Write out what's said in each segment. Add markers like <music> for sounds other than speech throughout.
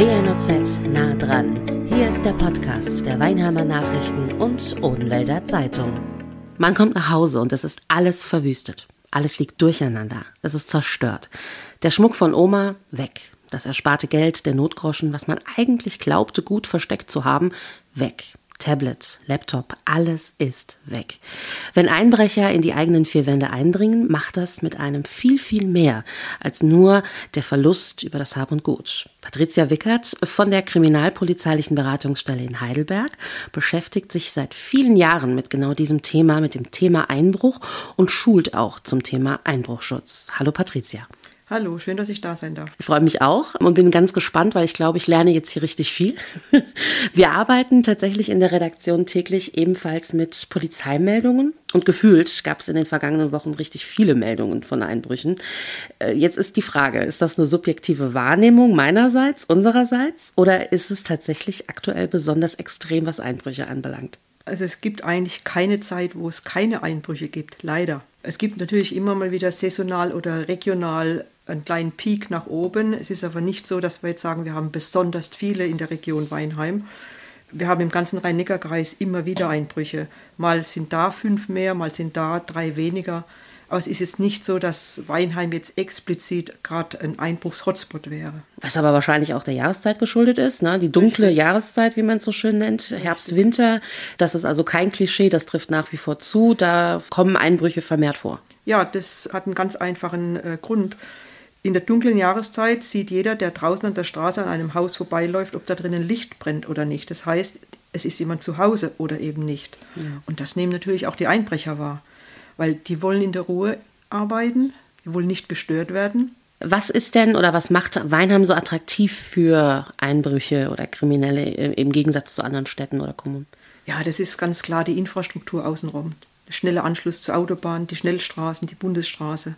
WNOZ nah dran. Hier ist der Podcast der Weinheimer Nachrichten und Odenwälder Zeitung. Man kommt nach Hause und es ist alles verwüstet. Alles liegt durcheinander. Es ist zerstört. Der Schmuck von Oma weg. Das ersparte Geld, der Notgroschen, was man eigentlich glaubte, gut versteckt zu haben, weg. Tablet, Laptop, alles ist weg. Wenn Einbrecher in die eigenen vier Wände eindringen, macht das mit einem viel, viel mehr als nur der Verlust über das Hab und Gut. Patricia Wickert von der Kriminalpolizeilichen Beratungsstelle in Heidelberg beschäftigt sich seit vielen Jahren mit genau diesem Thema, mit dem Thema Einbruch und schult auch zum Thema Einbruchschutz. Hallo Patricia. Hallo, schön, dass ich da sein darf. Ich freue mich auch und bin ganz gespannt, weil ich glaube, ich lerne jetzt hier richtig viel. <laughs> Wir arbeiten tatsächlich in der Redaktion täglich ebenfalls mit Polizeimeldungen und gefühlt gab es in den vergangenen Wochen richtig viele Meldungen von Einbrüchen. Äh, jetzt ist die Frage, ist das eine subjektive Wahrnehmung meinerseits, unsererseits oder ist es tatsächlich aktuell besonders extrem, was Einbrüche anbelangt? Also es gibt eigentlich keine Zeit, wo es keine Einbrüche gibt, leider. Es gibt natürlich immer mal wieder saisonal oder regional einen kleinen Peak nach oben. Es ist aber nicht so, dass wir jetzt sagen, wir haben besonders viele in der Region Weinheim. Wir haben im ganzen Rhein-Neckar-Kreis immer wieder Einbrüche. Mal sind da fünf mehr, mal sind da drei weniger. Aber es ist jetzt nicht so, dass Weinheim jetzt explizit gerade ein Einbruchs-Hotspot wäre. Was aber wahrscheinlich auch der Jahreszeit geschuldet ist, ne? die dunkle Richtig. Jahreszeit, wie man es so schön nennt, Herbst, Winter. Das ist also kein Klischee, das trifft nach wie vor zu. Da kommen Einbrüche vermehrt vor. Ja, das hat einen ganz einfachen äh, Grund. In der dunklen Jahreszeit sieht jeder, der draußen an der Straße an einem Haus vorbeiläuft, ob da drinnen Licht brennt oder nicht. Das heißt, es ist jemand zu Hause oder eben nicht. Ja. Und das nehmen natürlich auch die Einbrecher wahr, weil die wollen in der Ruhe arbeiten, die wollen nicht gestört werden. Was ist denn oder was macht Weinheim so attraktiv für Einbrüche oder Kriminelle im Gegensatz zu anderen Städten oder Kommunen? Ja, das ist ganz klar die Infrastruktur außenrum. Der schnelle Anschluss zur Autobahn, die Schnellstraßen, die Bundesstraße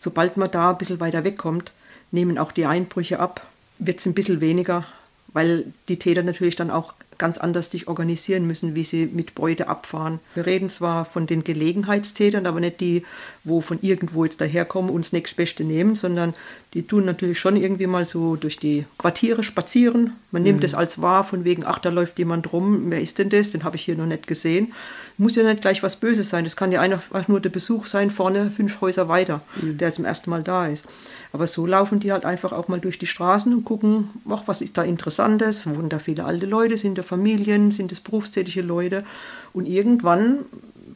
sobald man da ein bisschen weiter wegkommt, nehmen auch die Einbrüche ab, wird es ein bisschen weniger, weil die Täter natürlich dann auch ganz anders sich organisieren müssen, wie sie mit Beute abfahren. Wir reden zwar von den Gelegenheitstätern, aber nicht die, wo von irgendwo jetzt daherkommen und das nächstbeste nehmen, sondern die tun natürlich schon irgendwie mal so durch die Quartiere spazieren. Man nimmt mhm. es als wahr, von wegen, ach, da läuft jemand rum, wer ist denn das? Den habe ich hier noch nicht gesehen. Muss ja nicht gleich was Böses sein. Das kann ja einfach nur der Besuch sein, vorne fünf Häuser weiter, mhm. der zum ersten Mal da ist. Aber so laufen die halt einfach auch mal durch die Straßen und gucken, ach, was ist da Interessantes? Wohnen da viele alte Leute? Sind da Familien? Sind es berufstätige Leute? Und irgendwann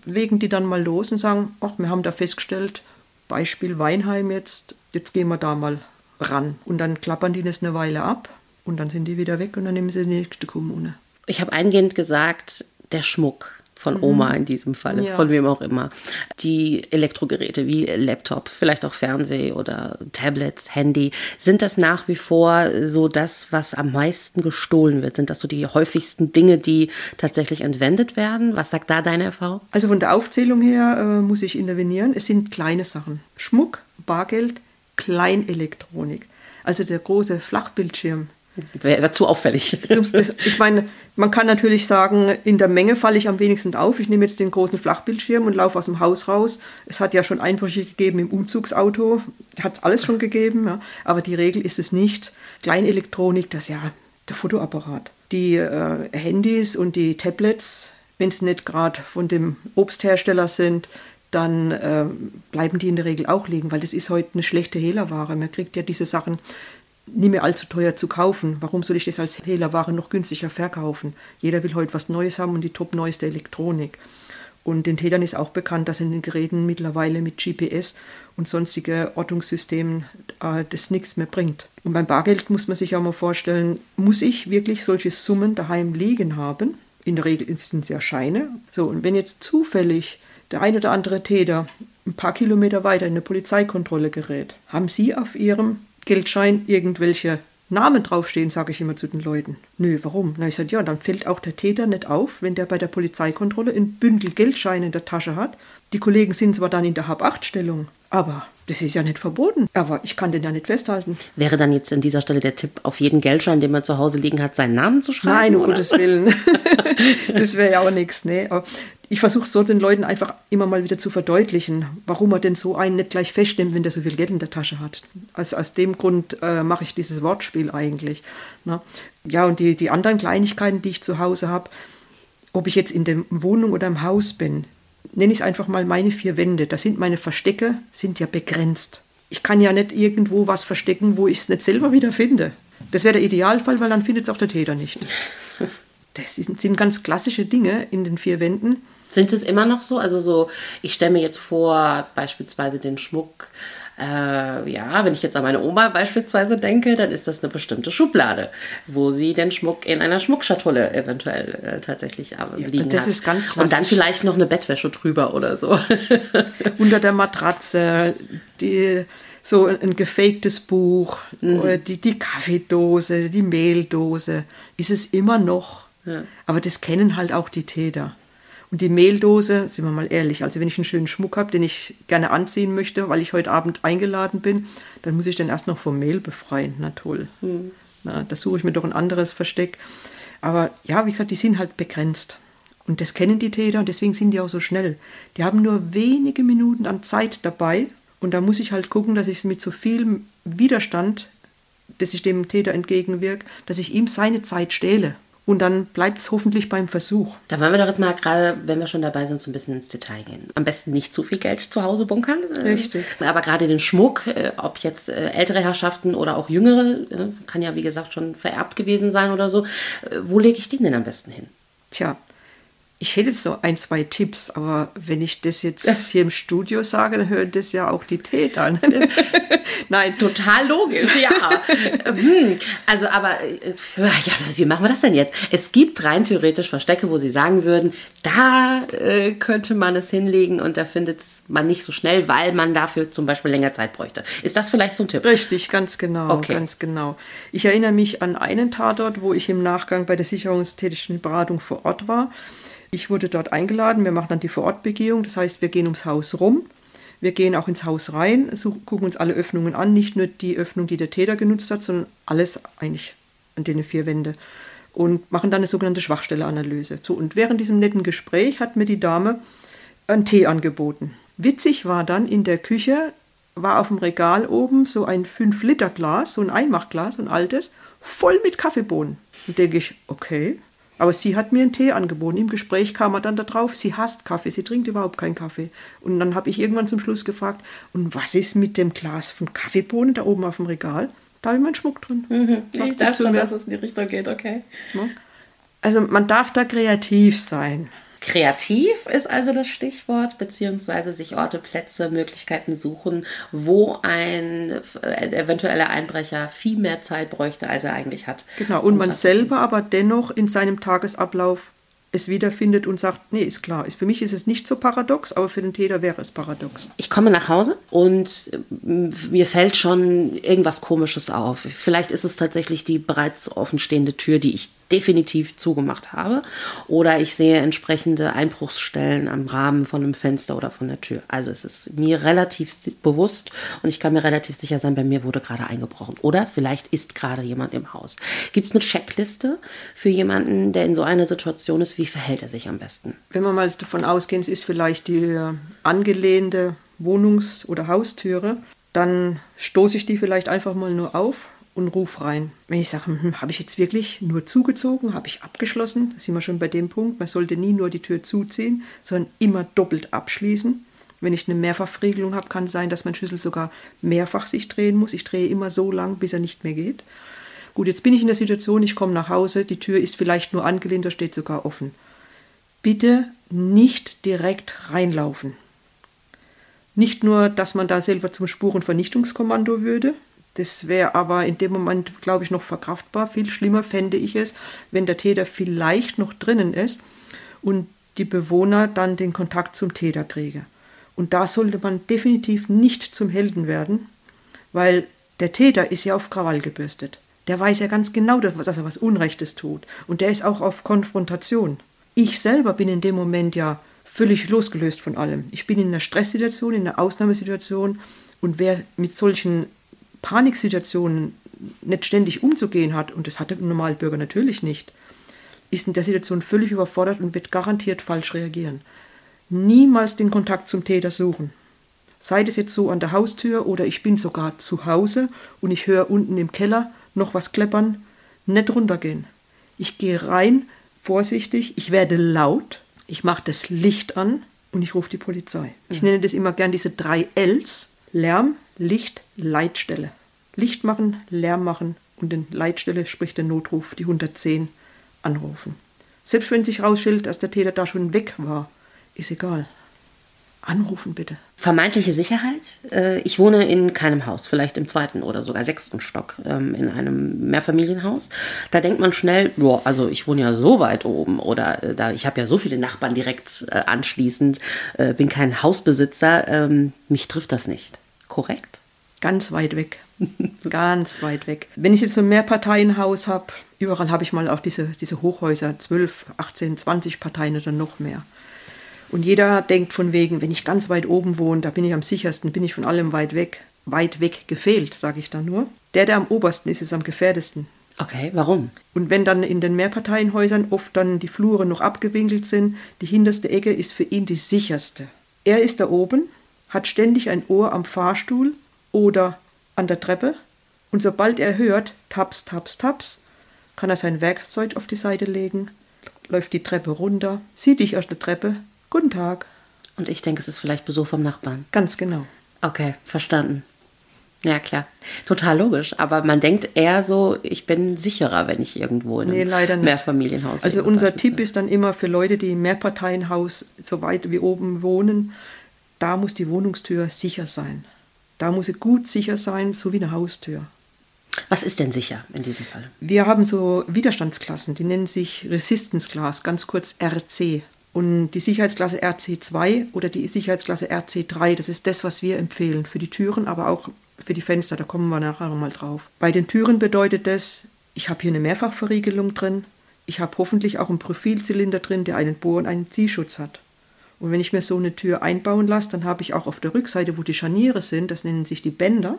legen die dann mal los und sagen, ach, wir haben da festgestellt, Beispiel Weinheim jetzt, jetzt gehen wir da mal ran. Und dann klappern die das eine Weile ab und dann sind die wieder weg und dann nehmen sie die nächste Kommune. Ich habe eingehend gesagt, der Schmuck von Oma mhm. in diesem Falle, ja. von wem auch immer. Die Elektrogeräte wie Laptop, vielleicht auch Fernseh oder Tablets, Handy, sind das nach wie vor so das, was am meisten gestohlen wird? Sind das so die häufigsten Dinge, die tatsächlich entwendet werden? Was sagt da deine Erfahrung? Also von der Aufzählung her äh, muss ich intervenieren. Es sind kleine Sachen. Schmuck, Bargeld, Kleinelektronik. Also der große Flachbildschirm, Wäre zu auffällig. Ich meine, man kann natürlich sagen, in der Menge falle ich am wenigsten auf. Ich nehme jetzt den großen Flachbildschirm und laufe aus dem Haus raus. Es hat ja schon Einbrüche gegeben im Umzugsauto. Hat alles schon gegeben. Ja. Aber die Regel ist es nicht. Kleinelektronik, das ist ja der Fotoapparat. Die äh, Handys und die Tablets, wenn es nicht gerade von dem Obsthersteller sind, dann äh, bleiben die in der Regel auch liegen, weil das ist heute eine schlechte Hehlerware. Man kriegt ja diese Sachen nicht mehr allzu teuer zu kaufen. Warum soll ich das als Hehlerware noch günstiger verkaufen? Jeder will heute was Neues haben und die top neueste Elektronik. Und den Tätern ist auch bekannt, dass in den Geräten mittlerweile mit GPS und sonstige Ortungssystemen äh, das nichts mehr bringt. Und beim Bargeld muss man sich auch mal vorstellen, muss ich wirklich solche Summen daheim liegen haben? In der Regel sind es ja Scheine. So, und wenn jetzt zufällig der ein oder andere Täter ein paar Kilometer weiter in eine Polizeikontrolle gerät, haben Sie auf Ihrem Geldschein irgendwelche Namen draufstehen, sage ich immer zu den Leuten. Nö, warum? Na, ich sage, ja, dann fällt auch der Täter nicht auf, wenn der bei der Polizeikontrolle ein Bündel Geldscheine in der Tasche hat. Die Kollegen sind zwar dann in der Hab-8-Stellung, aber Das ist ja nicht verboten, aber ich kann den ja nicht festhalten. Wäre dann jetzt an dieser Stelle der Tipp, auf jeden Geldschein, den man zu Hause liegen hat, seinen Namen zu schreiben? Nein, um oder? Gottes Willen. <laughs> das wäre ja auch nichts. Ne? Aber ich versuche so den Leuten einfach immer mal wieder zu verdeutlichen, warum man denn so einen nicht gleich festnimmt, wenn der so viel Geld in der Tasche hat. Also aus dem Grund äh, mache ich dieses Wortspiel eigentlich. Ne? Ja, und die, die anderen Kleinigkeiten, die ich zu Hause habe, ob ich jetzt in der Wohnung oder im Haus bin, nenne ich es einfach mal meine vier Wände. Da sind meine Verstecke, sind ja begrenzt. Ich kann ja nicht irgendwo was verstecken, wo ich es nicht selber wieder finde. Das wäre der Idealfall, weil dann findet es auch der Täter nicht. <laughs> Das sind, sind ganz klassische Dinge in den vier Wänden. Sind es immer noch so? Also so, ich stelle mir jetzt vor, beispielsweise den Schmuck. Äh, ja, wenn ich jetzt an meine Oma beispielsweise denke, dann ist das eine bestimmte Schublade, wo sie den Schmuck in einer Schmuckschatulle eventuell äh, tatsächlich äh, liegen das hat. ist ganz Und dann vielleicht noch eine Bettwäsche drüber oder so. <laughs> Unter der Matratze, die, so ein, gefaktes Buch, oder die, die Kaffeedose, die Mehldose, ist es immer noch. Aber das kennen halt auch die Täter. Und die Mehldose, sind wir mal ehrlich, also wenn ich einen schönen Schmuck habe, den ich gerne anziehen möchte, weil ich heute Abend eingeladen bin, dann muss ich den erst noch vom Mehl befreien. Na toll. Na, da suche ich mir doch ein anderes Versteck. Aber ja, wie gesagt, die sind halt begrenzt. Und das kennen die Täter und deswegen sind die auch so schnell. Die haben nur wenige Minuten an Zeit dabei und da muss ich halt gucken, dass ich mit so viel Widerstand, dass ich dem Täter entgegenwirke, dass ich ihm seine Zeit stehle. Und dann bleibt es hoffentlich beim Versuch. Da wollen wir doch jetzt mal gerade, wenn wir schon dabei sind, so ein bisschen ins Detail gehen. Am besten nicht zu viel Geld zu Hause bunkern. äh, Richtig. Aber gerade den Schmuck, äh, ob jetzt äh, ältere Herrschaften oder auch jüngere, kann ja wie gesagt schon vererbt gewesen sein oder so. Wo lege ich den denn am besten hin? Tja, ich hätte jetzt so ein, zwei Tipps, aber wenn ich das jetzt hier im Studio sage, dann hören das ja auch die Täter. Ne? <laughs> Nein, Total logisch, ja. <laughs> Hm, also, aber äh, ja, wie machen wir das denn jetzt? Es gibt rein theoretisch Verstecke, wo Sie sagen würden, da äh, könnte man es hinlegen und da findet man nicht so schnell, weil man dafür zum Beispiel länger Zeit bräuchte. Ist das vielleicht so ein Tipp? Richtig, ganz genau, Okay. ganz genau. Ich erinnere mich an einen Tatort, wo ich im Nachgang bei der sicherungstätigen Beratung vor Ort war. Ich wurde dort eingeladen, wir machen dann die Vorortbegehung, das heißt, wir gehen ums Haus rum, wir gehen auch ins Haus rein, suchen, gucken uns alle Öffnungen an, nicht nur die Öffnung, die der Täter genutzt hat, sondern alles eigentlich an den vier Wände und machen dann eine sogenannte Schwachstelleanalyse. So, und während diesem netten Gespräch hat mir die Dame einen Tee angeboten. Witzig war dann in der Küche, war auf dem Regal oben so ein 5-Liter-Glas, so ein Einmachglas, ein altes, voll mit Kaffeebohnen. Und denke ich, okay. Aber sie hat mir einen Tee angeboten. Im Gespräch kam er dann darauf, sie hasst Kaffee, sie trinkt überhaupt keinen Kaffee. Und dann habe ich irgendwann zum Schluss gefragt, und was ist mit dem Glas von Kaffeebohnen da oben auf dem Regal? Da habe ich meinen Schmuck drin. Sagt sie zu mir. es in die Richtung geht, okay. Also man darf da kreativ sein. Kreativ ist also das Stichwort, beziehungsweise sich Orte, Plätze, Möglichkeiten suchen, wo ein äh, eventueller Einbrecher viel mehr Zeit bräuchte, als er eigentlich hat. Genau, und man selber aber dennoch in seinem Tagesablauf es wiederfindet und sagt, nee, ist klar. Für mich ist es nicht so paradox, aber für den Täter wäre es paradox. Ich komme nach Hause und ähm, mir fällt schon irgendwas Komisches auf. Vielleicht ist es tatsächlich die bereits offenstehende Tür, die ich definitiv zugemacht habe. Oder ich sehe entsprechende Einbruchsstellen am Rahmen von einem Fenster oder von der Tür. Also es ist mir relativ bewusst und ich kann mir relativ sicher sein, bei mir wurde gerade eingebrochen. Oder vielleicht ist gerade jemand im Haus. Gibt es eine Checkliste für jemanden, der in so einer Situation ist? Wie verhält er sich am besten? Wenn wir mal davon ausgehen, es ist vielleicht die äh, angelehnte Wohnungs- oder Haustüre, dann stoße ich die vielleicht einfach mal nur auf und rufe rein. Wenn ich sage, hm, habe ich jetzt wirklich nur zugezogen, habe ich abgeschlossen, da sind wir schon bei dem Punkt, man sollte nie nur die Tür zuziehen, sondern immer doppelt abschließen. Wenn ich eine Mehrfachverriegelung habe, kann es sein, dass mein Schlüssel sogar mehrfach sich drehen muss. Ich drehe immer so lang, bis er nicht mehr geht. Gut, jetzt bin ich in der Situation, ich komme nach Hause, die Tür ist vielleicht nur angelehnt, da steht sogar offen. Bitte nicht direkt reinlaufen. Nicht nur, dass man da selber zum Spurenvernichtungskommando würde, das wäre aber in dem Moment, glaube ich, noch verkraftbar. Viel schlimmer fände ich es, wenn der Täter vielleicht noch drinnen ist und die Bewohner dann den Kontakt zum Täter kriege. Und da sollte man definitiv nicht zum Helden werden, weil der Täter ist ja auf Krawall gebürstet. Der weiß ja ganz genau, dass er was Unrechtes tut. Und der ist auch auf Konfrontation. Ich selber bin in dem Moment ja völlig losgelöst von allem. Ich bin in einer Stresssituation, in einer Ausnahmesituation Und wer mit solchen Paniksituationen nicht ständig umzugehen hat, und das hat der Normalbürger natürlich nicht, ist in der Situation völlig überfordert und wird garantiert falsch reagieren. Niemals den Kontakt zum Täter suchen. Sei das jetzt so an der Haustür oder ich bin sogar zu Hause und ich höre unten im Keller noch was kleppern, nicht runtergehen. Ich gehe rein, vorsichtig, ich werde laut, ich mache das Licht an und ich rufe die Polizei. Ich nenne das immer gern diese drei Ls: Lärm, Licht, Leitstelle. Licht machen, Lärm machen und den Leitstelle, sprich den Notruf, die 110 anrufen. Selbst wenn sich rausstellt, dass der Täter da schon weg war, ist egal. Anrufen bitte. Vermeintliche Sicherheit. Äh, Ich wohne in keinem Haus, vielleicht im zweiten oder sogar sechsten Stock ähm, in einem Mehrfamilienhaus. Da denkt man schnell, boah, also ich wohne ja so weit oben oder äh, da, ich habe ja so viele Nachbarn direkt äh, anschließend, bin kein Hausbesitzer, ähm, mich trifft das nicht. Korrekt? Ganz weit weg. <laughs> Ganz weit weg. Wenn ich jetzt so ein Mehrparteienhaus habe, überall habe ich mal auch diese, diese Hochhäuser, 12, 18, 20 Parteien oder noch mehr. Und jeder denkt von wegen, wenn ich ganz weit oben wohne, da bin ich am sichersten, bin ich von allem weit weg. Weit weg gefehlt, sage ich da nur. Der, der am obersten ist, ist am gefährdesten. Okay, warum? Und wenn dann in den Mehrparteienhäusern oft dann die Flure noch abgewinkelt sind, die hinterste Ecke ist für ihn die sicherste. Er ist da oben, hat ständig ein Ohr am Fahrstuhl oder an der Treppe und sobald er hört, taps, taps, taps, kann er sein Werkzeug auf die Seite legen, läuft die Treppe runter, sieht dich aus der Treppe, guten Tag. Und ich denke, es ist vielleicht Besuch vom Nachbarn. Ganz genau. Okay, verstanden. Ja, klar. Total logisch. Aber man denkt eher so, ich bin sicherer, wenn ich irgendwo in einem Nee. Mehrfamilienhaus Also lebe, unser. Tipp ist dann immer für Leute, die im Mehrparteienhaus so weit wie oben wohnen, da muss die Wohnungstür sicher sein. Da muss sie gut sicher sein, so wie eine Haustür. Was ist denn sicher in diesem Fall? Wir haben so Widerstandsklassen, die nennen sich Resistance Class, ganz kurz RC. Und die Sicherheitsklasse RC2 oder die Sicherheitsklasse RC3, das ist das, was wir empfehlen für die Türen, aber auch für die Fenster, da kommen wir nachher nochmal drauf. Bei den Türen bedeutet das, ich habe hier eine Mehrfachverriegelung drin, ich habe hoffentlich auch einen Profilzylinder drin, der einen Bohr- und einen Ziehschutz hat. Und wenn ich mir so eine Tür einbauen lasse, dann habe ich auch auf der Rückseite, wo die Scharniere sind, das nennen sich die Bänder,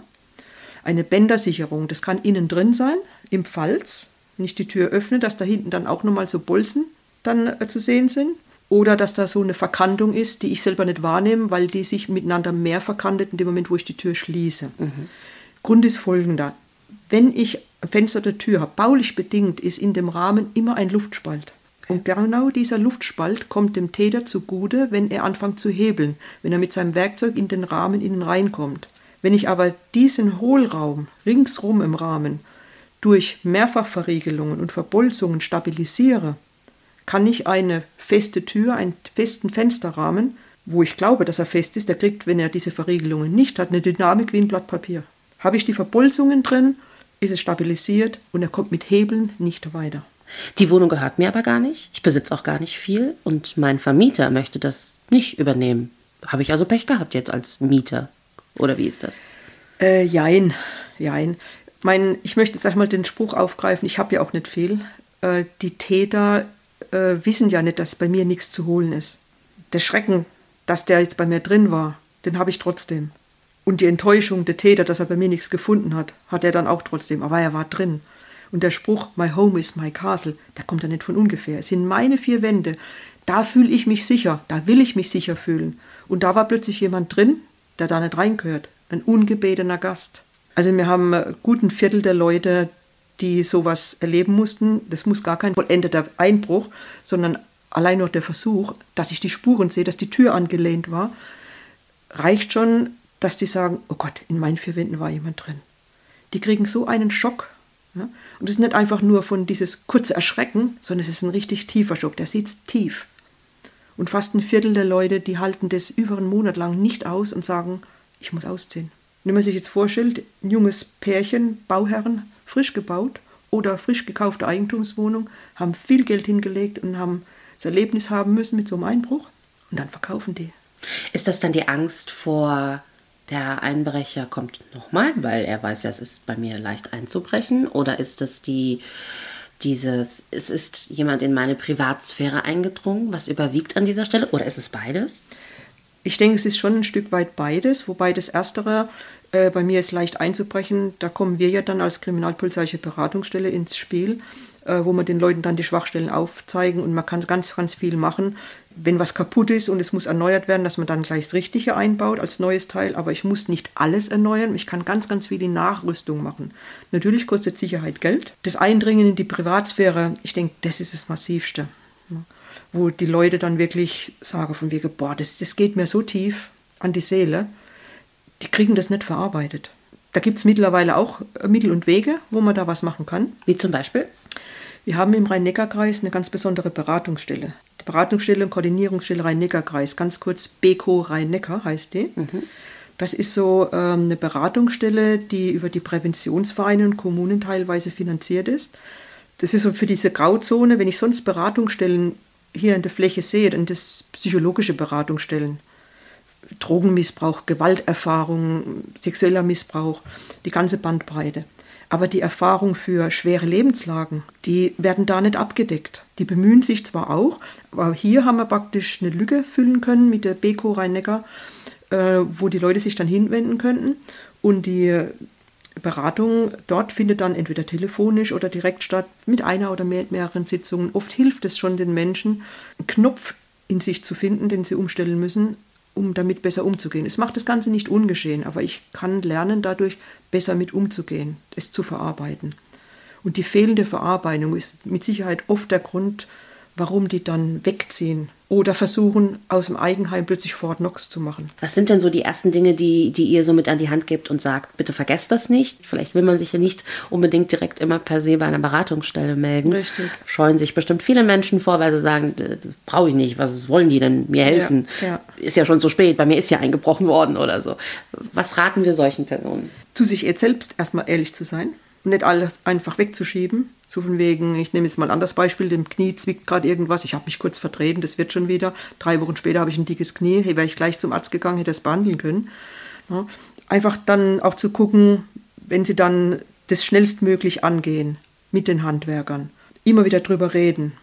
eine Bändersicherung. Das kann innen drin sein, im Falz, wenn ich die Tür öffne, dass da hinten dann auch nochmal so Bolzen dann äh, zu sehen sind. Oder dass da so eine Verkantung ist, die ich selber nicht wahrnehme, weil die sich miteinander mehr verkantet in dem Moment, wo ich die Tür schließe. Grund ist folgender. Wenn ich ein Fenster der Tür habe, baulich bedingt, ist in dem Rahmen immer ein Luftspalt. Und genau dieser Luftspalt kommt dem Täter zugute, wenn er anfängt zu hebeln, wenn er mit seinem Werkzeug in den Rahmen innen reinkommt. Wenn ich aber diesen Hohlraum ringsrum im Rahmen durch Mehrfachverriegelungen und Verbolzungen stabilisiere, kann ich eine feste Tür, einen festen Fensterrahmen, wo ich glaube, dass er fest ist, der kriegt, wenn er diese Verriegelungen nicht hat, eine Dynamik wie ein Blatt Papier. Habe ich die Verbolzungen drin, ist es stabilisiert und er kommt mit Hebeln nicht weiter. Die Wohnung gehört mir aber gar nicht. Ich besitze auch gar nicht viel und mein Vermieter möchte das nicht übernehmen. Habe ich also Pech gehabt jetzt als Mieter? Oder wie ist das? Äh, jein, jein. Mein, ich möchte jetzt einmal den Spruch aufgreifen, ich habe ja auch nicht viel. Äh, die Täter äh, wissen ja nicht, dass bei mir nichts zu holen ist. Der Schrecken, dass der jetzt bei mir drin war, den habe ich trotzdem. Und die Enttäuschung der Täter, dass er bei mir nichts gefunden hat, hat er dann auch trotzdem. Aber er war drin. Und der Spruch, my home is my castle, der kommt ja nicht von ungefähr. Es sind meine vier Wände. Da fühle ich mich sicher. Da will ich mich sicher fühlen. Und da war plötzlich jemand drin, der da nicht reingehört. Ein ungebetener Gast. Also wir haben äh, guten Viertel der Leute, die sowas erleben mussten. Das muss gar kein vollendeter Einbruch, sondern allein nur der Versuch, dass ich die Spuren sehe, dass die Tür angelehnt war, reicht schon, dass die sagen, oh Gott, in meinen vier Wänden war jemand drin. Die kriegen so einen Schock. Ja? Und es ist nicht einfach nur von dieses kurze Erschrecken, sondern es ist ein richtig tiefer Schock. Der sitzt tief. Und fast ein Viertel der Leute, die halten das über einen Monat lang nicht aus und sagen, ich muss ausziehen. Wenn man sich jetzt vorstellt, ein junges Pärchen, Bauherren, frisch gebaut oder frisch gekaufte Eigentumswohnung, haben viel Geld hingelegt und haben das Erlebnis haben müssen mit so einem Einbruch und dann verkaufen die. Ist das dann die Angst vor der Einbrecher kommt nochmal, weil er weiß ja, es ist bei mir leicht einzubrechen? Oder ist es die, dieses, es ist jemand in meine Privatsphäre eingedrungen, was überwiegt an dieser Stelle? Oder ist es beides? Ich denke, es ist schon ein Stück weit beides, wobei das Erstere äh, bei mir ist leicht einzubrechen. Da kommen wir ja dann als kriminalpolizeiliche Beratungsstelle ins Spiel, wo wir den Leuten dann die Schwachstellen aufzeigen und man kann ganz, ganz viel machen. Wenn was kaputt ist und es muss erneuert werden, dass man dann gleich das Richtige einbaut als neues Teil, aber ich muss nicht alles erneuern. Ich kann ganz, ganz viel in Nachrüstung machen. Natürlich kostet Sicherheit Geld. Das Eindringen in die Privatsphäre, ich denke, das ist das Massivste. Wo die Leute dann wirklich sagen von wegen, boah, das, das geht mir so tief an die Seele die kriegen das nicht verarbeitet. Da gibt es mittlerweile auch Mittel und Wege, wo man da was machen kann. Wie zum Beispiel? Wir haben im Rhein-Neckar-Kreis eine ganz besondere Beratungsstelle. Die Beratungsstelle und Koordinierungsstelle Rhein-Neckar-Kreis, ganz kurz BECO Rhein-Neckar heißt die. Mhm. Das ist so ähm, eine Beratungsstelle, die über die Präventionsvereine und Kommunen teilweise finanziert ist. Das ist so für diese Grauzone, wenn ich sonst Beratungsstellen hier in der Fläche sehe, dann das psychologische Beratungsstellen. Drogenmissbrauch, Gewalterfahrung, sexueller Missbrauch, die ganze Bandbreite. Aber die Erfahrung für schwere Lebenslagen, die werden da nicht abgedeckt. Die bemühen sich zwar auch, aber hier haben wir praktisch eine Lücke füllen können mit der Beko Rhein-Neckar, äh, wo die Leute sich dann hinwenden könnten. Und die Beratung dort findet dann entweder telefonisch oder direkt statt, mit einer oder mehr, mehreren Sitzungen. Oft hilft es schon den Menschen, einen Knopf in sich zu finden, den sie umstellen müssen, um damit besser umzugehen. Es macht das Ganze nicht ungeschehen, aber ich kann lernen, dadurch besser mit umzugehen, es zu verarbeiten. Und die fehlende Verarbeitung ist mit Sicherheit oft der Grund, warum die dann wegziehen oder versuchen, aus dem Eigenheim plötzlich Fort Knox zu machen. Was sind denn so die ersten Dinge, die, die ihr so mit an die Hand gebt und sagt, bitte vergesst das nicht? Vielleicht will man sich ja nicht unbedingt direkt immer per se bei einer Beratungsstelle melden. Richtig. Scheuen sich bestimmt viele Menschen vor, weil sie sagen, äh, brauche ich nicht, was wollen die denn mir helfen? Ja, ja. Ist ja schon zu spät, bei mir ist ja eingebrochen worden oder so. Was raten wir solchen Personen? Zu sich jetzt selbst erstmal ehrlich zu sein und nicht alles einfach wegzuschieben. So von wegen, ich nehme jetzt mal ein anderes Beispiel, dem Knie zwickt gerade irgendwas, ich habe mich kurz vertreten, das wird schon wieder. Drei Wochen später habe ich ein dickes Knie, hey, wäre ich gleich zum Arzt gegangen, hätte es behandeln können. Ja, einfach dann auch zu gucken, wenn sie dann das schnellstmöglich angehen mit den Handwerkern, immer wieder drüber reden,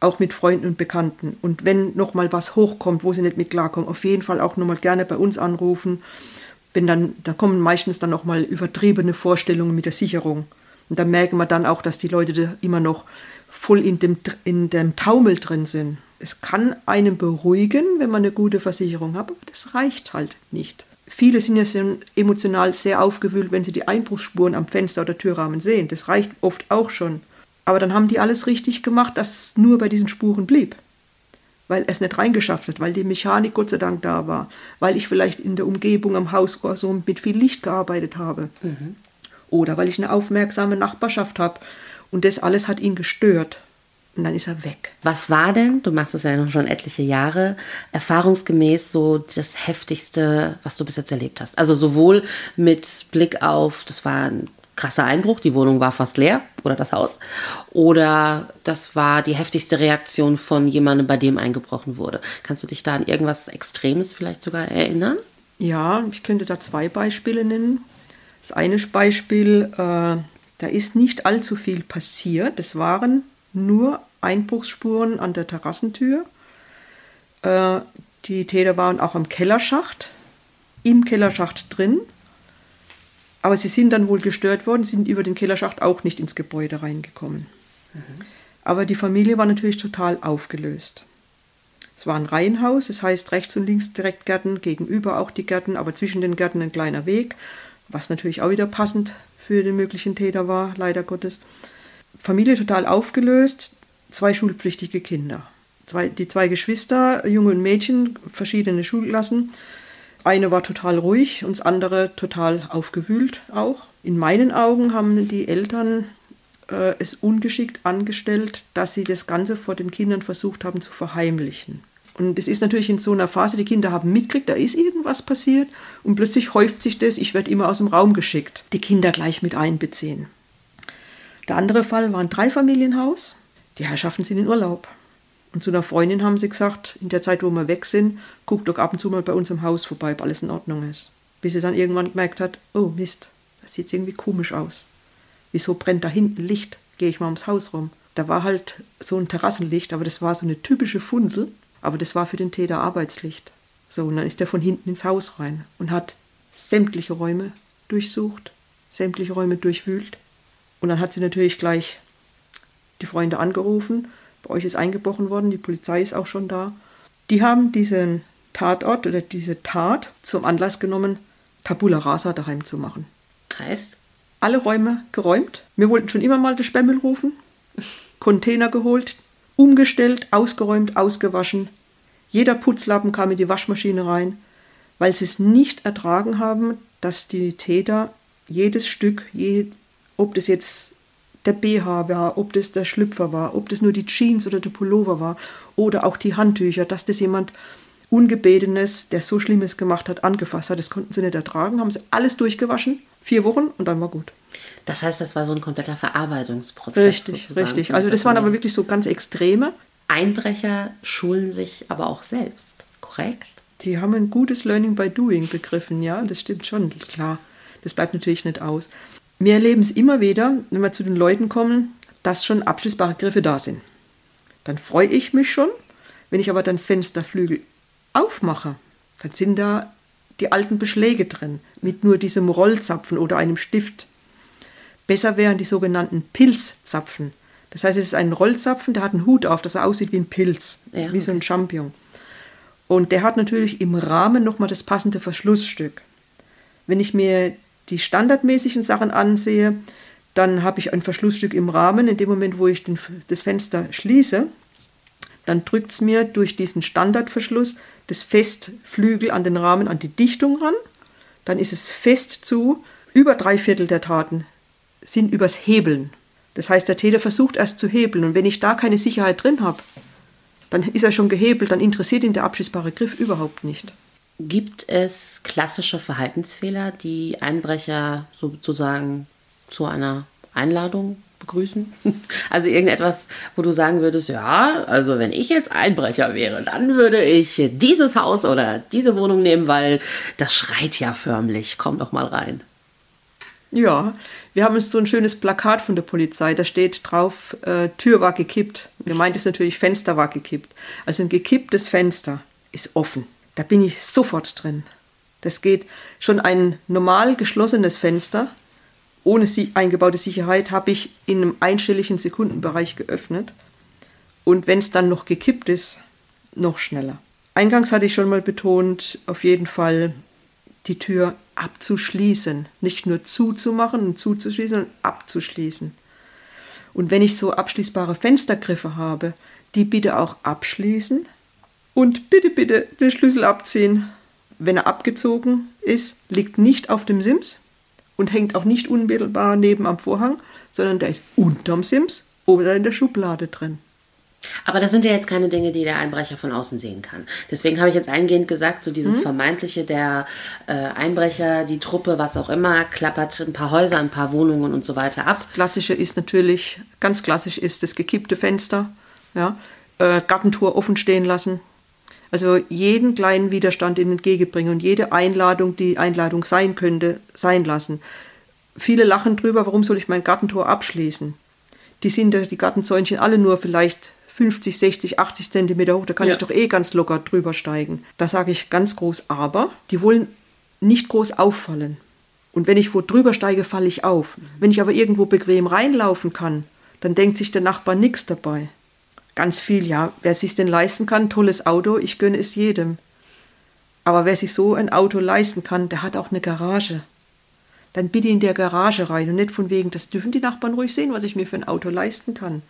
auch mit Freunden und Bekannten. Und wenn nochmal was hochkommt, wo sie nicht mit klarkommen, auf jeden Fall auch nochmal gerne bei uns anrufen wenn dann, da kommen meistens dann auch mal übertriebene Vorstellungen mit der Sicherung. Und da merken wir dann auch, dass die Leute da immer noch voll in dem, in dem Taumel drin sind. Es kann einen beruhigen, wenn man eine gute Versicherung hat, aber das reicht halt nicht. Viele sind ja emotional sehr aufgewühlt, wenn sie die Einbruchsspuren am Fenster oder Türrahmen sehen. Das reicht oft auch schon. Aber dann haben die alles richtig gemacht, dass es nur bei diesen Spuren blieb weil es nicht reingeschafft hat, weil die Mechanik Gott sei Dank da war, weil ich vielleicht in der Umgebung am Haus so mit viel Licht gearbeitet habe. Mhm. Oder weil ich eine aufmerksame Nachbarschaft habe. Und das alles hat ihn gestört. Und dann ist er weg. Was war denn, du machst es ja noch schon etliche Jahre, erfahrungsgemäß so das Heftigste, was du bis jetzt erlebt hast? Also sowohl mit Blick auf, das war ein krasser Einbruch, die Wohnung war fast leer oder das Haus. Oder das war die heftigste Reaktion von jemandem, bei dem eingebrochen wurde. Kannst du dich da an irgendwas Extremes vielleicht sogar erinnern? Ja, ich könnte da zwei Beispiele nennen. Das eine Beispiel, äh, da ist nicht allzu viel passiert. Es waren nur Einbruchsspuren an der Terrassentür. Äh, die Täter waren auch am Kellerschacht, im Kellerschacht drin. Aber sie sind dann wohl gestört worden, sind über den Kellerschacht auch nicht ins Gebäude reingekommen. Mhm. Aber die Familie war natürlich total aufgelöst. Es war ein Reihenhaus, das heißt rechts und links direkt Gärten, gegenüber auch die Gärten, aber zwischen den Gärten ein kleiner Weg, was natürlich auch wieder passend für den möglichen Täter war, leider Gottes. Familie total aufgelöst, zwei schulpflichtige Kinder. Zwei, die zwei Geschwister, Junge und Mädchen, verschiedene Schulklassen. Eine war total ruhig und das andere total aufgewühlt auch. In meinen Augen haben die Eltern äh, es ungeschickt angestellt, dass sie das Ganze vor den Kindern versucht haben zu verheimlichen. Und es ist natürlich in so einer Phase, die Kinder haben mitgekriegt, da ist irgendwas passiert und plötzlich häuft sich das, ich werde immer aus dem Raum geschickt. Die Kinder gleich mit einbeziehen. Der andere Fall war ein Dreifamilienhaus. Die Herrschaften sind in Urlaub. Und zu einer Freundin haben sie gesagt, in der Zeit, wo wir weg sind, guck doch ab und zu mal bei uns im Haus vorbei, ob alles in Ordnung ist. Bis sie dann irgendwann gemerkt hat, oh Mist, das sieht irgendwie komisch aus. Wieso brennt da hinten Licht? Gehe ich mal ums Haus rum. Da war halt so ein Terrassenlicht, aber das war so eine typische Funsel, aber das war für den Täter Arbeitslicht. So, und dann ist er von hinten ins Haus rein und hat sämtliche Räume durchsucht, sämtliche Räume durchwühlt. Und dann hat sie natürlich gleich die Freunde angerufen. Bei euch ist eingebrochen worden, die Polizei ist auch schon da. Die haben diesen Tatort oder diese Tat zum Anlass genommen, Tabula Rasa daheim zu machen. Heißt? Alle Räume geräumt. Wir wollten schon immer mal den Spemmel rufen. Container geholt, umgestellt, ausgeräumt, ausgewaschen. Jeder Putzlappen kam in die Waschmaschine rein, weil sie es nicht ertragen haben, dass die Täter jedes Stück, je, ob das jetzt der BH war, ob das der Schlüpfer war, ob das nur die Jeans oder der Pullover war oder auch die Handtücher, dass das jemand Ungebetenes, der so Schlimmes gemacht hat, angefasst hat. Das konnten sie nicht ertragen, haben sie alles durchgewaschen, vier Wochen und dann war gut. Das heißt, das war so ein kompletter Verarbeitungsprozess. Richtig, sozusagen richtig. Also das waren aber wirklich so ganz Extreme. Einbrecher schulen sich aber auch selbst, korrekt? Die haben ein gutes Learning by Doing begriffen, ja, das stimmt schon, klar. Das bleibt natürlich nicht aus. Wir erleben es immer wieder, wenn wir zu den Leuten kommen, dass schon abschließbare Griffe da sind. Dann freue ich mich schon, wenn ich aber dann das Fensterflügel aufmache, dann sind da die alten Beschläge drin, mit nur diesem Rollzapfen oder einem Stift. Besser wären die sogenannten Pilzzapfen. Das heißt, es ist ein Rollzapfen, der hat einen Hut auf, dass er aussieht wie ein Pilz, Ja, wie so ein Champignon. Und der hat natürlich im Rahmen nochmal das passende Verschlussstück. Wenn ich mir die standardmäßigen Sachen ansehe, dann habe ich ein Verschlussstück im Rahmen. In dem Moment, wo ich den, das Fenster schließe, dann drückt es mir durch diesen Standardverschluss das Festflügel an den Rahmen, an die Dichtung ran. Dann ist es fest zu. Über drei Viertel der Taten sind übers Hebeln. Das heißt, der Täter versucht erst zu hebeln. Und wenn ich da keine Sicherheit drin habe, dann ist er schon gehebelt, dann interessiert ihn der abschließbare Griff überhaupt nicht. Gibt es klassische Verhaltensfehler, die Einbrecher sozusagen zu einer Einladung begrüßen? <laughs> Also irgendetwas, wo du sagen würdest, ja, also wenn ich jetzt Einbrecher wäre, dann würde ich dieses Haus oder diese Wohnung nehmen, weil das schreit ja förmlich. Komm doch mal rein. Ja, wir haben uns so ein schönes Plakat von der Polizei, da steht drauf, äh, Tür war gekippt. Gemeint ist natürlich, Fenster war gekippt. Also ein gekipptes Fenster ist offen. Da bin ich sofort drin. Das geht schon ein normal geschlossenes Fenster, ohne si eingebaute Sicherheit, habe ich in einem einstelligen Sekundenbereich geöffnet. Und wenn es dann noch gekippt ist, noch schneller. Eingangs hatte ich schon mal betont, auf jeden Fall die Tür abzuschließen. Nicht nur zuzumachen und zuzuschließen, sondern abzuschließen. Und wenn ich so abschließbare Fenstergriffe habe, die bitte auch abschließen und bitte, bitte den Schlüssel abziehen. Wenn er abgezogen ist, liegt nicht auf dem Sims und hängt auch nicht unmittelbar neben am Vorhang, sondern der ist unterm Sims oder in der Schublade drin. Aber das sind ja jetzt keine Dinge, die der Einbrecher von außen sehen kann. Deswegen habe ich jetzt eingehend gesagt, so dieses vermeintliche der äh, Einbrecher, die Truppe, was auch immer, klappert ein paar Häuser, ein paar Wohnungen und so weiter ab. Das Klassische ist natürlich, ganz klassisch ist das gekippte Fenster, ja, äh, Gartentor offen stehen lassen. Also jeden kleinen Widerstand ihnen entgegenbringen und jede Einladung, die Einladung sein könnte, sein lassen. Viele lachen drüber, warum soll ich mein Gartentor abschließen? Die sind ja- die Gartenzäunchen alle nur vielleicht 50, 60, 80 Zentimeter hoch, da kann Ja. ich doch eh ganz locker drüber steigen. Da sage ich ganz groß aber, die wollen nicht groß auffallen. Und wenn ich wo drüber steige, falle ich auf. Wenn ich aber irgendwo bequem reinlaufen kann, dann denkt sich der Nachbar nichts dabei. Ganz viel, ja. Wer sich denn leisten kann, tolles Auto, ich gönne es jedem. Aber wer sich so ein Auto leisten kann, der hat auch eine Garage. Dann bitte in der Garage rein und nicht von wegen, das dürfen die Nachbarn ruhig sehen, was ich mir für ein Auto leisten kann.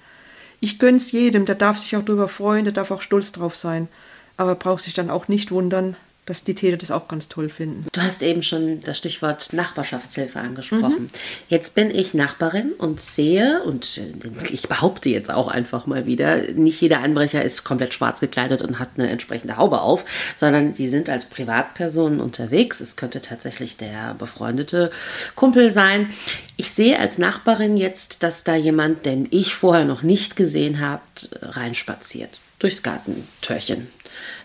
Ich gönn's jedem, der darf sich auch darüber freuen, der darf auch stolz drauf sein. Aber braucht sich dann auch nicht wundern, dass die Täter das auch ganz toll finden. Du hast eben schon das Stichwort Nachbarschaftshilfe angesprochen. Jetzt bin ich Nachbarin und sehe, und äh, ich behaupte jetzt auch einfach mal wieder, nicht jeder Einbrecher ist komplett schwarz gekleidet und hat eine entsprechende Haube auf, sondern die sind als Privatpersonen unterwegs. Es könnte tatsächlich der befreundete Kumpel sein. Ich sehe als Nachbarin jetzt, dass da jemand, den ich vorher noch nicht gesehen habe, reinspaziert. Durchs Gartentürchen.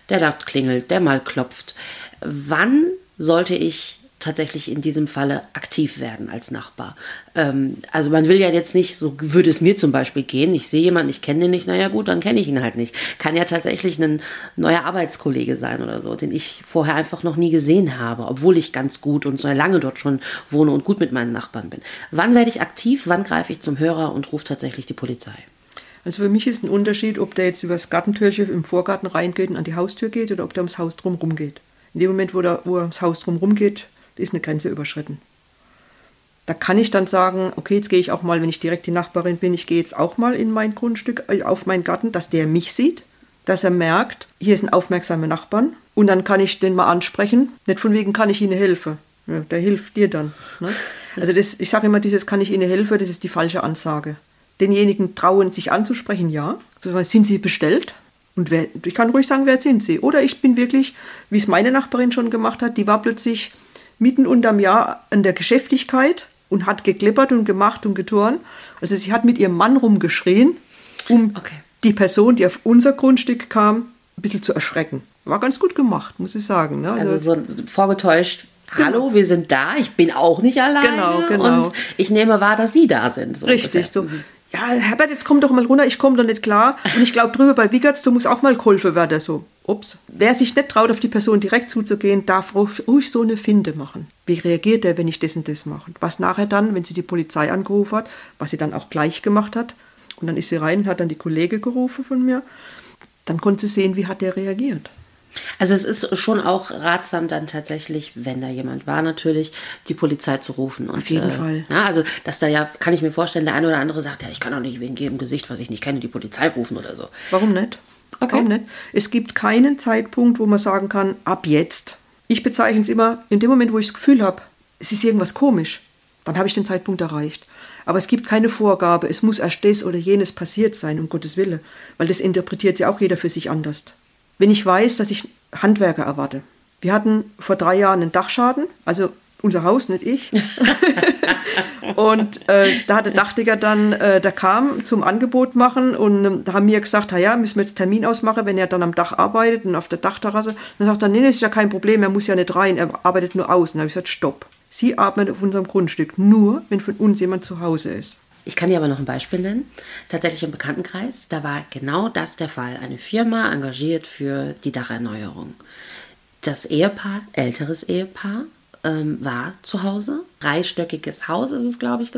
Der da klingelt, der mal klopft. Wann sollte ich tatsächlich in diesem Falle aktiv werden als Nachbar. Ähm, also man will ja jetzt nicht, so würde es mir zum Beispiel gehen, ich sehe jemanden, ich kenne den nicht, naja gut, dann kenne ich ihn halt nicht. Kann ja tatsächlich ein neuer Arbeitskollege sein oder so, den ich vorher einfach noch nie gesehen habe, obwohl ich ganz gut und so lange dort schon wohne und gut mit meinen Nachbarn bin. Wann werde ich aktiv, wann greife ich zum Hörer und rufe tatsächlich die Polizei? Also für mich ist ein Unterschied, ob der jetzt über das Gartentürchen im Vorgarten reingeht und an die Haustür geht oder ob der ums Haus drumherum geht. In dem Moment, wo, der, wo er ums Haus drumherum geht, ist eine Grenze überschritten. Da kann ich dann sagen, okay, jetzt gehe ich auch mal, wenn ich direkt die Nachbarin bin, ich gehe jetzt auch mal in mein Grundstück, äh, auf meinen Garten, dass der mich sieht, dass er merkt, hier sind aufmerksame Nachbarn und dann kann ich den mal ansprechen. Nicht von wegen, kann ich Ihnen helfen. Ja, der hilft dir dann. Ne? <laughs> Also das, ich sage immer, dieses kann ich Ihnen helfen, das ist die falsche Ansage. Denjenigen trauen, sich anzusprechen, ja. Also, sind Sie bestellt? Und wer, ich kann ruhig sagen, wer sind Sie? Oder ich bin wirklich, wie es meine Nachbarin schon gemacht hat, die war plötzlich mitten unterm Jahr an der Geschäftigkeit und hat geklippert und gemacht und geturnt. Also sie hat mit ihrem Mann rumgeschrien, um okay. die Person, die auf unser Grundstück kam, ein bisschen zu erschrecken. War ganz gut gemacht, muss ich sagen. Ne? Also, also so vorgetäuscht, genau. hallo, wir sind da, ich bin auch nicht alleine. Genau, genau. Und ich nehme wahr, dass Sie da sind. So Richtig, ungefähr. so. Ja, Herbert, jetzt komm doch mal runter, ich komme doch nicht klar. Und ich glaube, drüber bei Wiggertz, du musst auch mal geholfen werden. So, ups. Wer sich nicht traut, auf die Person direkt zuzugehen, darf ruhig so eine Finde machen. Wie reagiert er, wenn ich das und das mache? Was nachher dann, wenn sie die Polizei angerufen hat, was sie dann auch gleich gemacht hat, und dann ist sie rein und hat dann die Kollege gerufen von mir, dann konnte sie sehen, wie hat der reagiert. Also es ist schon auch ratsam dann tatsächlich, wenn da jemand war, natürlich die Polizei zu rufen. Und, Auf jeden äh, Fall. Ja, also dass da ja, kann ich mir vorstellen, der eine oder andere sagt, ja, ich kann auch nicht wegen jedem Gesicht, was ich nicht kenne, die Polizei rufen oder so. Warum nicht? Okay. Warum nicht? Es gibt keinen Zeitpunkt, wo man sagen kann, ab jetzt. Ich bezeichne es immer, in dem Moment, wo ich das Gefühl habe, es ist irgendwas komisch, dann habe ich den Zeitpunkt erreicht. Aber es gibt keine Vorgabe, es muss erst das oder jenes passiert sein, um Gottes Willen. Weil das interpretiert ja auch jeder für sich anders wenn ich weiß, dass ich Handwerker erwarte. Wir hatten vor drei Jahren einen Dachschaden, also unser Haus, nicht ich. <laughs> und äh, da hat der Dachdecker dann, äh, der kam zum Angebot machen und ähm, da haben wir gesagt, ja, müssen wir jetzt Termin ausmachen, wenn er dann am Dach arbeitet und auf der Dachterrasse. Dann sagt er, nee, das ist ja kein Problem, er muss ja nicht rein, er arbeitet nur außen. Da habe ich gesagt, stopp. Sie arbeiten auf unserem Grundstück nur, wenn von uns jemand zu Hause ist. Ich kann dir aber noch ein Beispiel nennen. Tatsächlich im Bekanntenkreis, da war genau das der Fall. Eine Firma engagiert für die Dacherneuerung. Das Ehepaar, älteres Ehepaar, ähm, war zu Hause. Dreistöckiges Haus ist es, glaube ich,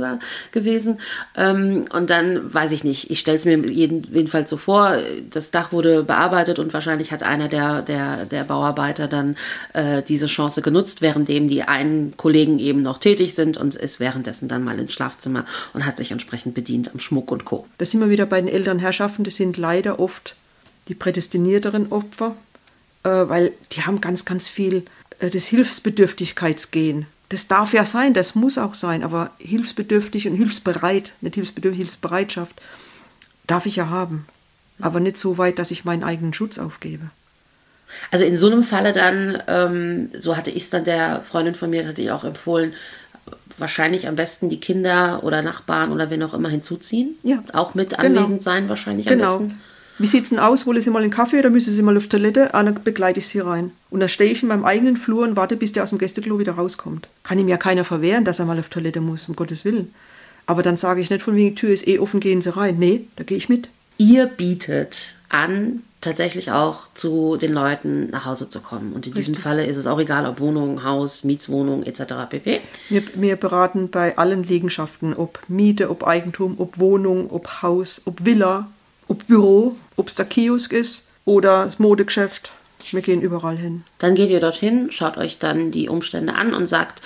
gewesen. Ähm, und dann, weiß ich nicht, ich stelle es mir jeden, jedenfalls so vor, das Dach wurde bearbeitet und wahrscheinlich hat einer der, der, der Bauarbeiter dann äh, diese Chance genutzt, währenddem die einen Kollegen eben noch tätig sind und ist währenddessen dann mal ins Schlafzimmer und hat sich entsprechend bedient am Schmuck und Co. Da sind wir wieder bei den Elternherrschaften, das sind leider oft die prädestinierteren Opfer, äh, weil die haben ganz, ganz viel das Hilfsbedürftigkeitsgehen. Das darf ja sein, das muss auch sein, aber hilfsbedürftig und hilfsbereit, nicht hilfsbedürftig, Hilfsbereitschaft, darf ich ja haben. Aber nicht so weit, dass ich meinen eigenen Schutz aufgebe. Also in so einem Falle dann, ähm, so hatte ich es dann der Freundin von mir, hatte ich auch empfohlen, wahrscheinlich am besten die Kinder oder Nachbarn oder wen auch immer hinzuziehen. Ja. Auch mit genau. anwesend sein wahrscheinlich genau. am besten. Wie sieht es denn aus? Wollen Sie mal einen Kaffee oder müssen Sie mal auf Toilette? Ah, dann begleite ich Sie rein. Und dann stehe ich in meinem eigenen Flur und warte, bis der aus dem Gästeklo wieder rauskommt. Kann ihm ja keiner verwehren, dass er mal auf Toilette muss, um Gottes Willen. Aber dann sage ich nicht von wegen, die Tür ist eh offen, gehen Sie rein. Nee, da gehe ich mit. Ihr bietet an, tatsächlich auch zu den Leuten nach Hause zu kommen. Und in diesem Richtig. Falle ist es auch egal, ob Wohnung, Haus, Mietswohnung etc. pp. Wir, wir beraten bei allen Liegenschaften, ob Miete, ob Eigentum, ob Wohnung, ob Haus, ob Villa, ob Büro, ob es der Kiosk ist oder das Modegeschäft. Wir gehen überall hin. Dann geht ihr dorthin, schaut euch dann die Umstände an und sagt,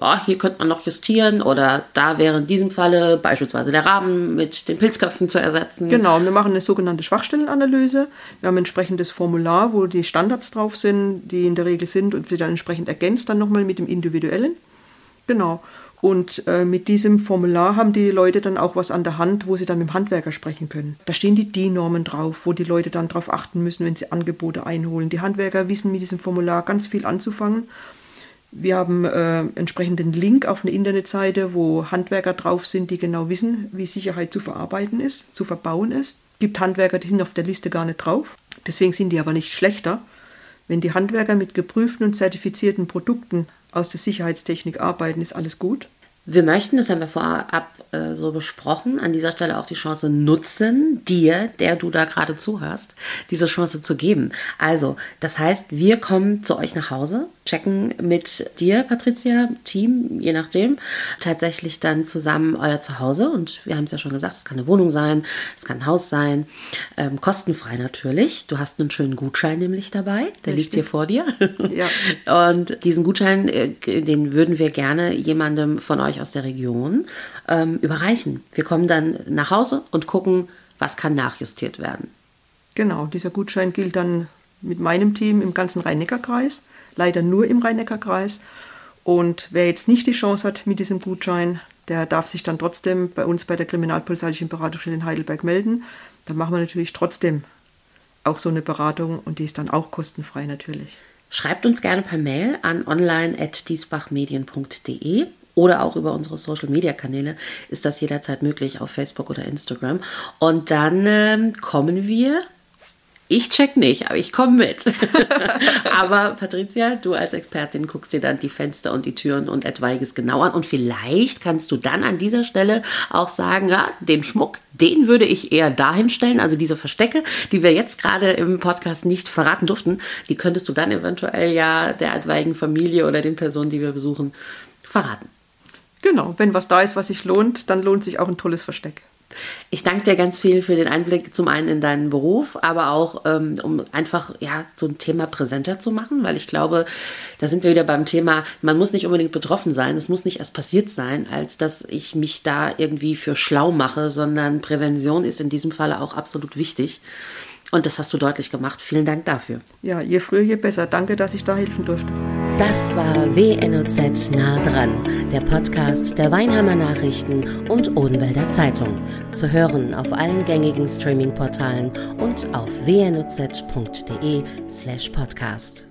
oh, hier könnte man noch justieren oder da wäre in diesem Falle beispielsweise der Rahmen mit den Pilzköpfen zu ersetzen. Genau, wir machen eine sogenannte Schwachstellenanalyse. Wir haben ein entsprechendes Formular, wo die Standards drauf sind, die in der Regel sind und sie dann entsprechend ergänzt dann nochmal mit dem individuellen. Genau. Und äh, mit diesem Formular haben die Leute dann auch was an der Hand, wo sie dann mit dem Handwerker sprechen können. Da stehen die DIN-Normen drauf, wo die Leute dann darauf achten müssen, wenn sie Angebote einholen. Die Handwerker wissen mit diesem Formular ganz viel anzufangen. Wir haben äh, entsprechend den Link auf eine Internetseite, wo Handwerker drauf sind, die genau wissen, wie Sicherheit zu verarbeiten ist, zu verbauen ist. Es gibt Handwerker, die sind auf der Liste gar nicht drauf. Deswegen sind die aber nicht schlechter. Wenn die Handwerker mit geprüften und zertifizierten Produkten aus der Sicherheitstechnik arbeiten, ist alles gut. Wir möchten, das haben wir vorab äh, so besprochen, an dieser Stelle auch die Chance nutzen, dir, der du da gerade zuhörst, diese Chance zu geben. Also, das heißt, wir kommen zu euch nach Hause, checken mit dir, Patricia, Team, je nachdem, tatsächlich dann zusammen euer Zuhause. Und wir haben es ja schon gesagt, es kann eine Wohnung sein, es kann ein Haus sein, ähm, kostenfrei natürlich. Du hast einen schönen Gutschein nämlich dabei, der Richtig. liegt hier vor dir. Ja. <laughs> Und diesen Gutschein, äh, den würden wir gerne jemandem von euch euch aus der Region ähm, überreichen. Wir kommen dann nach Hause und gucken, was kann nachjustiert werden. Genau, dieser Gutschein gilt dann mit meinem Team im ganzen Rhein-Neckar-Kreis, leider nur im Rhein-Neckar-Kreis. Und wer jetzt nicht die Chance hat mit diesem Gutschein, der darf sich dann trotzdem bei uns bei der Kriminalpolizeilichen Beratungsstelle in Heidelberg melden. Dann machen wir natürlich trotzdem auch so eine Beratung und die ist dann auch kostenfrei natürlich. Schreibt uns gerne per Mail an online.diesbachmedien.de oder auch über unsere Social-Media-Kanäle ist das jederzeit möglich auf Facebook oder Instagram. Und dann ähm, kommen wir ich check nicht, aber ich komme mit. <laughs> aber Patricia, du als Expertin guckst dir dann die Fenster und die Türen und etwaiges genau an und vielleicht kannst du dann an dieser Stelle auch sagen, ja, den Schmuck, den würde ich eher dahin stellen. Also diese Verstecke, die wir jetzt gerade im Podcast nicht verraten durften, die könntest du dann eventuell ja der etwaigen Familie oder den Personen, die wir besuchen, verraten. Genau, wenn was da ist, was sich lohnt, dann lohnt sich auch ein tolles Versteck. Ich danke dir ganz viel für den Einblick zum einen in deinen Beruf, aber auch ähm, um einfach ja so ein Thema präsenter zu machen, weil ich glaube, da sind wir wieder beim Thema, man muss nicht unbedingt betroffen sein, es muss nicht erst passiert sein, als dass ich mich da irgendwie für schlau mache, sondern Prävention ist in diesem Falle auch absolut wichtig. Und das hast du deutlich gemacht. Vielen Dank dafür. Ja, je früher, je besser. Danke, dass ich da helfen durfte. Das war WNOZ nah dran, der Podcast der Weinheimer Nachrichten und Odenwälder Zeitung. Zu hören auf allen gängigen Streaming-Portalen und auf wnoz.de slash podcast.